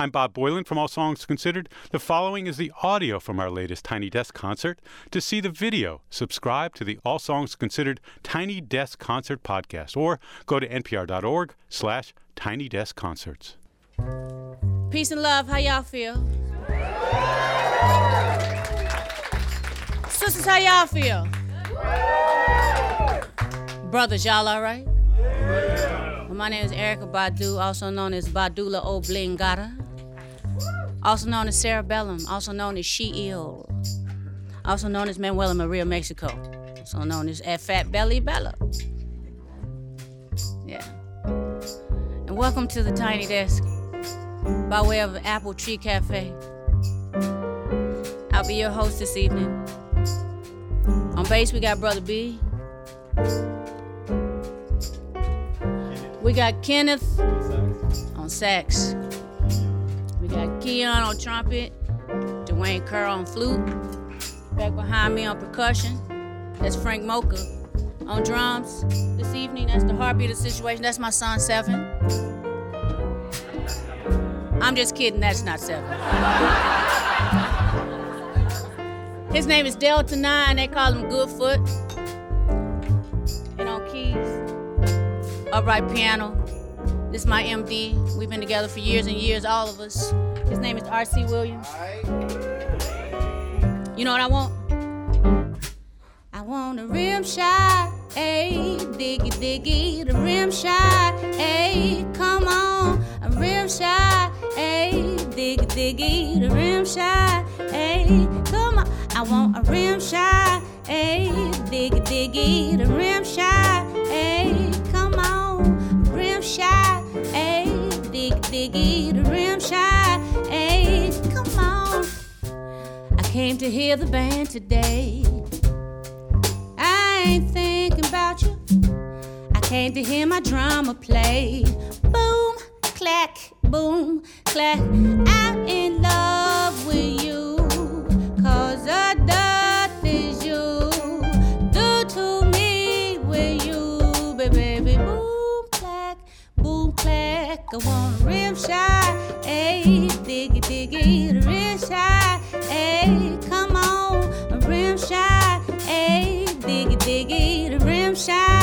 I'm Bob Boilen from All Songs Considered. The following is the audio from our latest Tiny Desk concert. To see the video, subscribe to the All Songs Considered Tiny Desk Concert podcast or go to npr.org slash tiny desk concerts. Peace and love. How y'all feel? Sisters, how y'all feel? Brothers, y'all all right? Well, my name is Erykah Badu, also known as Badula Oblongata, also known as Cerebellum, also known as She-Ill, also known as Manuela Maria Mexico, also known as Fat Belly Bella. Yeah. And welcome to the Tiny Desk by way of Apple Tree Cafe. I'll be your host this evening. On bass, we got Brother B. We got Kenneth on sax. Got Keon on trumpet. Dwayne Kerr on flute. Back behind me on percussion. That's Frank Moka on drums. This evening, that's the heartbeat of the situation. That's my son, Seven. I'm just kidding, that's not Seven. His name is Delta 9. They call him Goodfoot. And on keys, upright piano. This is my MD. We've been together for years and years, all of us. His name is R.C. Williams. You know what I want? I want a rim shot, ayy, diggy diggy, the rim shot, ayy, come on, a rim shot, ayy, diggy diggy, the rim shot, ayy, come on, I want a rim shot, ayy, diggy diggy, the rim shot, came to hear the band today. I ain't thinking about you. I came to hear my drummer play. Boom, clack, boom, clack. I'm in love with you. Cause the death is you. Do to me with you, baby. Boom, clack, boom, clack. I want a rim shot. Ayy, diggy, diggy, rim shot. Diggy,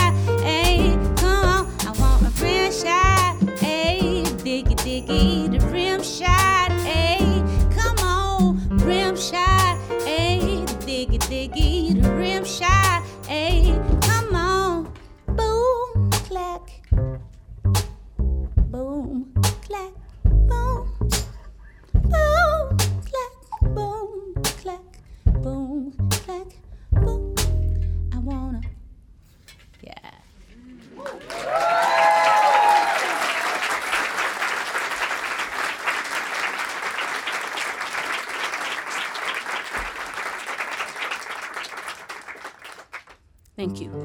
Thank you.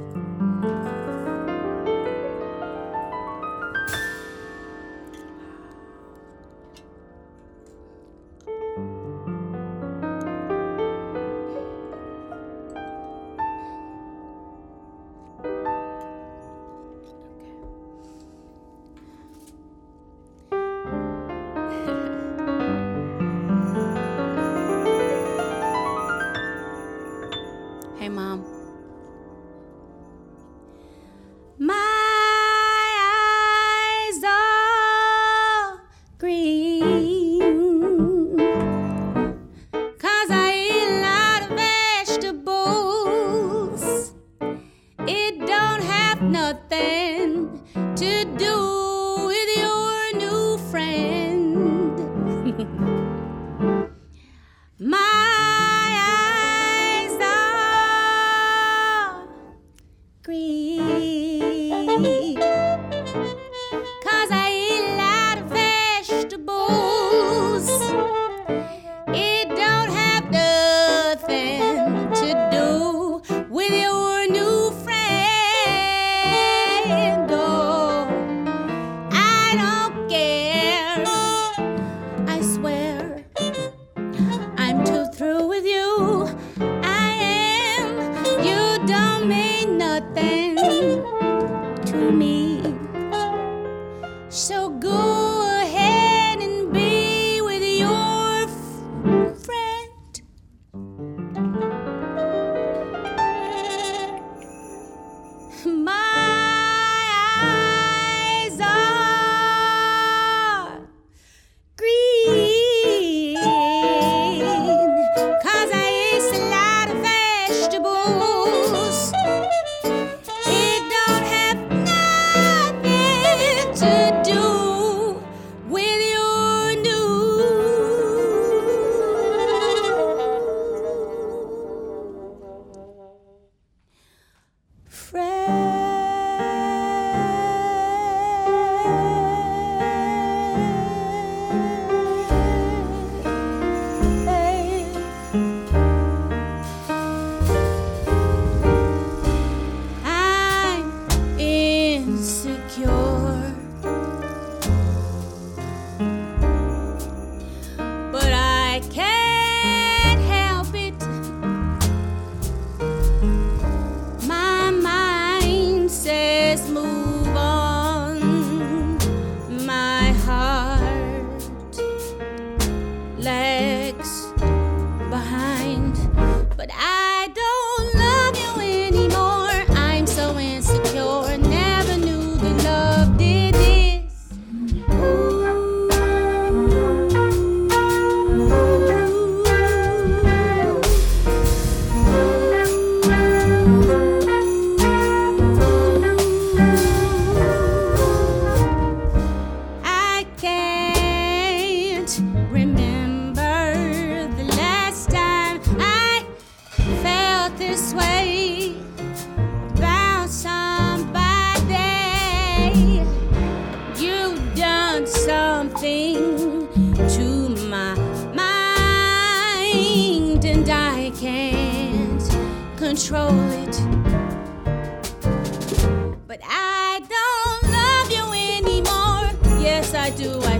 Hey, mom. my. I do. I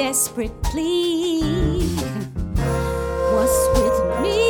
desperate plea. What's with me,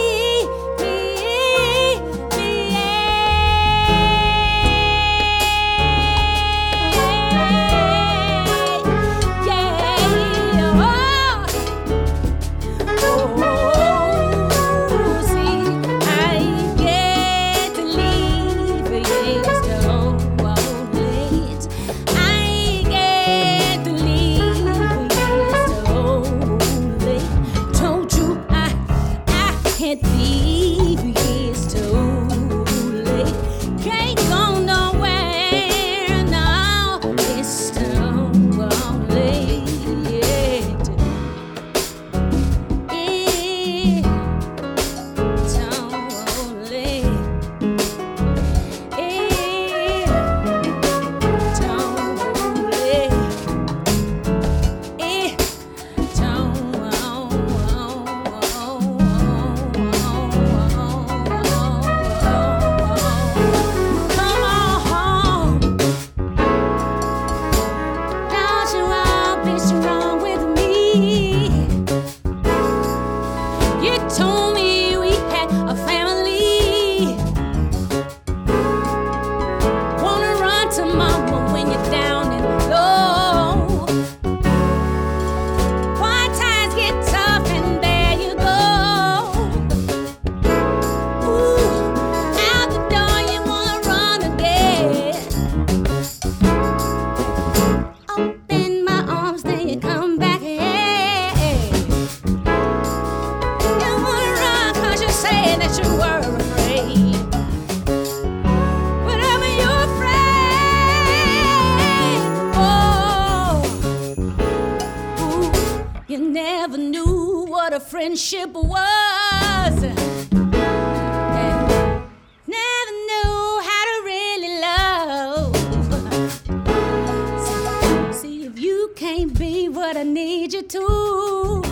friendship was. Never knew how to really love. See if you can't be what I need you to.